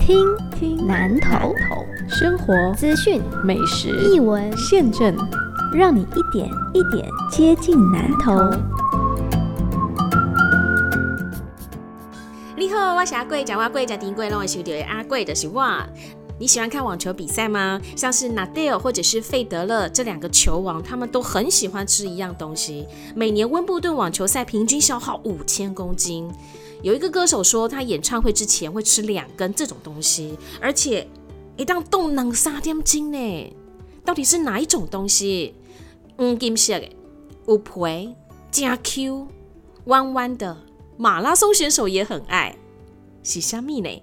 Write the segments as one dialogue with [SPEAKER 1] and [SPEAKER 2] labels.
[SPEAKER 1] 听听南投
[SPEAKER 2] 生活、
[SPEAKER 1] 资讯、
[SPEAKER 2] 美食、
[SPEAKER 1] 译文、
[SPEAKER 2] 现证，
[SPEAKER 1] 让你一点一点接近南投。
[SPEAKER 3] 你好，我是阿贵，讲话贵，讲丁贵，让我收到的阿贵就是我。你喜欢看网球比赛吗？像是纳达尔或者是费德勒这两个球王，他们都很喜欢吃一样东西。每年温布顿网球赛平均消耗五千公斤。有一个歌手说，他演唱会之前会吃两根这种东西，而且一当冻能三点斤呢。到底是哪一种东西？嗯，金色的，有皮，加 Q，弯弯的。马拉松选手也很爱，是虾米呢？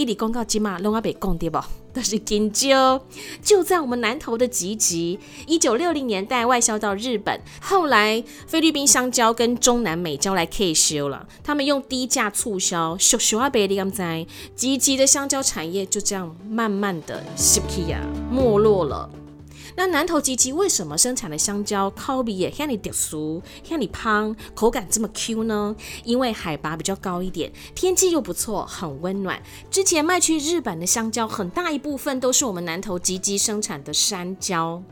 [SPEAKER 3] 一里公告金马拢阿被讲对不？都是金蕉，就在我们南投的吉吉，一九六零年代外销到日本，后来菲律宾香蕉跟中南美蕉来 K 修了，他们用低价促销，小小阿贝的咁在，吉吉的香蕉产业就这样慢慢的失去啊，没落了。那南投吉吉为什么生产的香蕉烤比也像你特殊，像你胖，口感这么 Q 呢？因为海拔比较高一点，天气又不错，很温暖。之前卖去日本的香蕉，很大一部分都是我们南投吉吉生产的山蕉。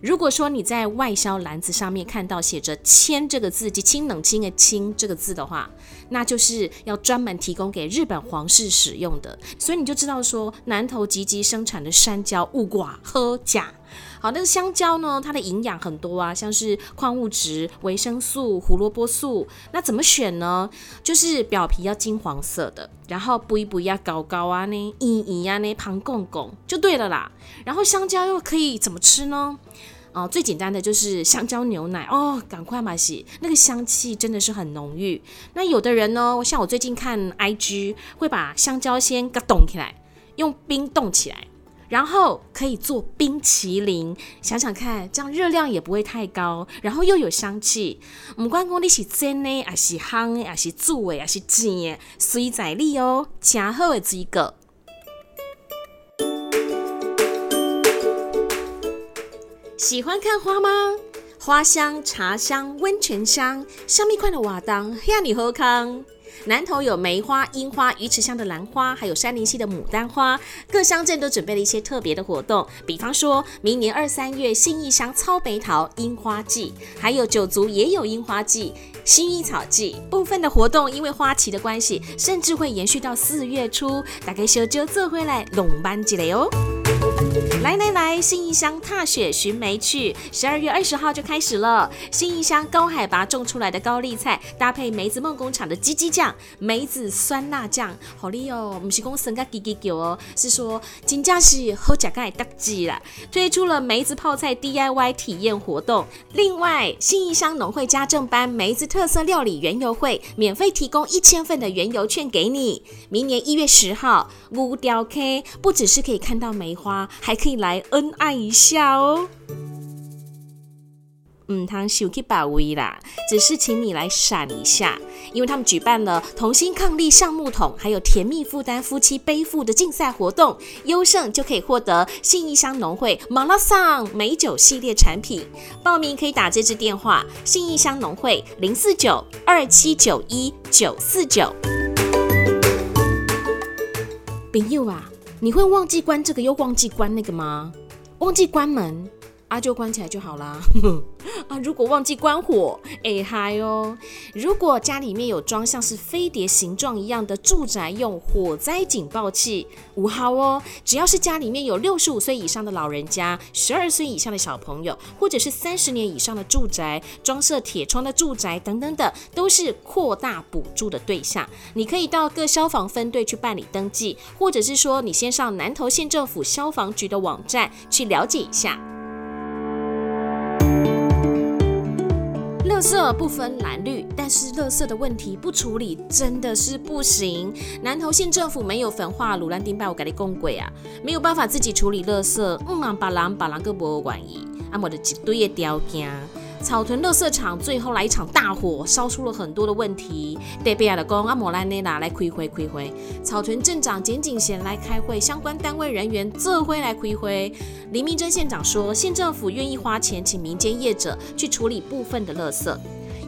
[SPEAKER 3] 如果说你在外销篮子上面看到写着“千”这个字，即清冷清的“清”这个字的话，那就是要专门提供给日本皇室使用的。所以你就知道说，南投吉吉生产的山蕉物寡喝假。好，那个香蕉呢？它的营养很多啊，像是矿物质、维生素、胡萝卜素。那怎么选呢？就是表皮要金黄色的，然后不一不一要高高啊呢，硬硬啊呢，胖拱拱就对了啦。然后香蕉又可以怎么吃呢？哦，最简单的就是香蕉牛奶哦，赶快嘛洗，那个香气真的是很浓郁。那有的人呢，像我最近看 IG，会把香蕉先给冻起来，用冰冻起来。然后可以做冰淇淋，想想看，这样热量也不会太高，然后又有香气。唔管讲你是煎的，还是烘的，还是煮的，还是煎的，随在你哦，正好的这个。喜欢看花吗？花香、茶香、温泉香，香蜜款的瓦当，让你喝康。南头有梅花、樱花、鱼池乡的兰花，还有山林溪的牡丹花。各乡镇都准备了一些特别的活动，比方说明年二三月信义乡操北桃樱花季，还有九族也有樱花季、薰衣草季。部分的活动因为花期的关系，甚至会延续到四月初。大概小就做回来龙班积累哦。来来来，新义乡踏雪寻梅去，十二月二十号就开始了。新义乡高海拔种出来的高丽菜，搭配梅子梦工厂的鸡鸡酱、梅子酸辣酱，好利哦！不是公司个鸡鸡狗哦，是说金价是好价盖大鸡啦。推出了梅子泡菜 DIY 体验活动，另外新义乡农会家政班梅子特色料理园游会，免费提供一千份的园游券给你。明年一月十号，乌雕 K 不只是可以看到梅花。还可以来恩爱一下哦，嗯，他秀气把威啦，只是请你来闪一下，因为他们举办了同心抗力橡木桶，还有甜蜜负担夫妻背负的竞赛活动，优胜就可以获得信义乡农会马拉桑美酒系列产品。报名可以打这支电话：信义乡农会零四九二七九一九四九。朋友啊！你会忘记关这个又忘记关那个吗？忘记关门，啊就关起来就好啦。如果忘记关火，哎嗨哦！如果家里面有装像是飞碟形状一样的住宅用火灾警报器，五号哦，只要是家里面有六十五岁以上的老人家、十二岁以上的小朋友，或者是三十年以上的住宅、装设铁窗的住宅等等等，都是扩大补助的对象。你可以到各消防分队去办理登记，或者是说你先上南投县政府消防局的网站去了解一下。圾不分蓝绿，但是垃圾的问题不处理真的是不行。南投县政府没有焚化鲁兰丁拜我改的公轨啊，没有办法自己处理垃圾，嗯，把人把人个无愿意，啊，我的一堆的条件。草屯垃圾场最后来一场大火，烧出了很多的问题。代表的公阿莫兰内拿来开会开会，草屯镇长简景贤来开会，相关单位人员这回来开会。黎明珍县长说，县政府愿意花钱请民间业者去处理部分的垃圾。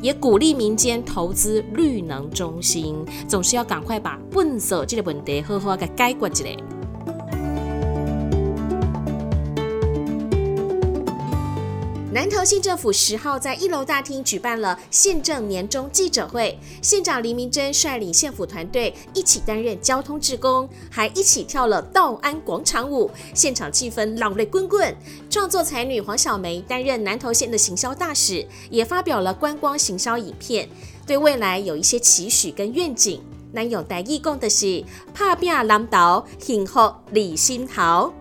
[SPEAKER 3] 也鼓励民间投资绿能中心，总是要赶快把笨色这个问题好好给解决起来。南投县政府十号在一楼大厅举办了县政年终记者会，县长黎明珍率领县府团队一起担任交通志工，还一起跳了道安广场舞，现场气氛朗泪滚滚。创作才女黄小梅担任南投县的行销大使，也发表了观光行销影片，对未来有一些期许跟愿景。南永代义讲的是：拍拼南岛，幸福李心桃。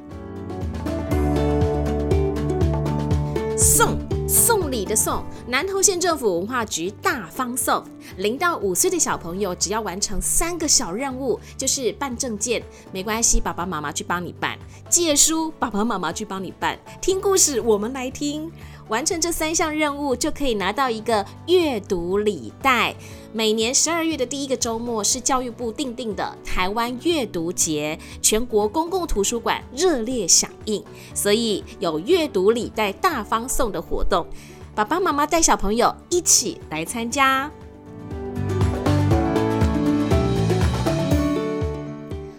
[SPEAKER 3] 送，南投县政府文化局大方送，零到五岁的小朋友只要完成三个小任务，就是办证件，没关系，爸爸妈妈去帮你办；借书，爸爸妈妈去帮你办；听故事，我们来听。完成这三项任务，就可以拿到一个阅读礼袋。每年十二月的第一个周末是教育部定定的台湾阅读节，全国公共图书馆热烈响应，所以有阅读礼袋大方送的活动，爸爸妈妈带小朋友一起来参加。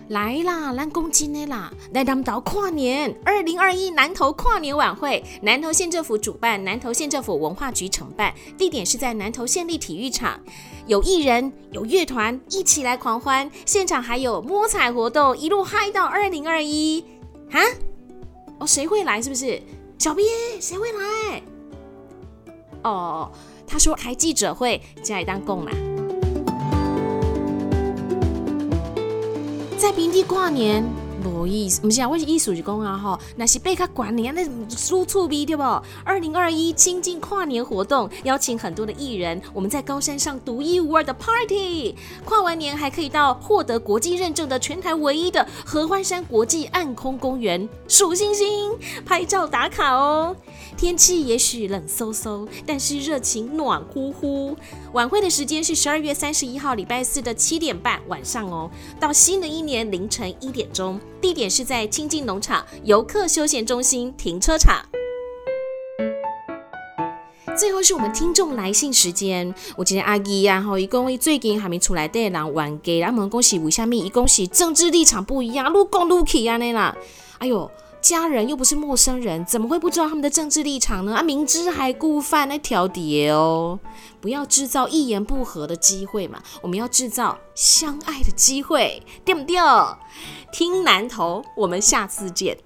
[SPEAKER 3] 来啦，蓝公斤的啦，来南投跨年，二零二一南投跨年晚会，南投县政府主办，南投县政府文化局承办，地点是在南投县立体育场，有艺人，有乐团，一起来狂欢，现场还有摸彩活动，一路嗨到二零二一，啊？哦，谁会来？是不是？小编，谁会来？哦，他说开记者会，加一当供嘛。在平地跨年，无意思，不是啊，我是艺术工啊吼，那是被他管理啊，那输出逼对不？二零二一亲近跨年活动，邀请很多的艺人，我们在高山上独一无二的 party，跨完年还可以到获得国际认证的全台唯一的合欢山国际暗空公园数星星拍照打卡哦。天气也许冷飕飕，但是热情暖乎乎。晚会的时间是十二月三十一号礼拜四的七点半晚上哦，到新的一年凌晨一点钟。地点是在清境农场游客休闲中心停车场。最后是我们听众来信时间，我今天阿姨啊，吼，一共为最近还没出来的人玩给，他们恭喜为虾米？一恭喜政治立场不一样，路讲路去安尼啦。哎呦！家人又不是陌生人，怎么会不知道他们的政治立场呢？啊，明知还故犯，那调叠哦！不要制造一言不合的机会嘛，我们要制造相爱的机会，对不对？听南投，我们下次见。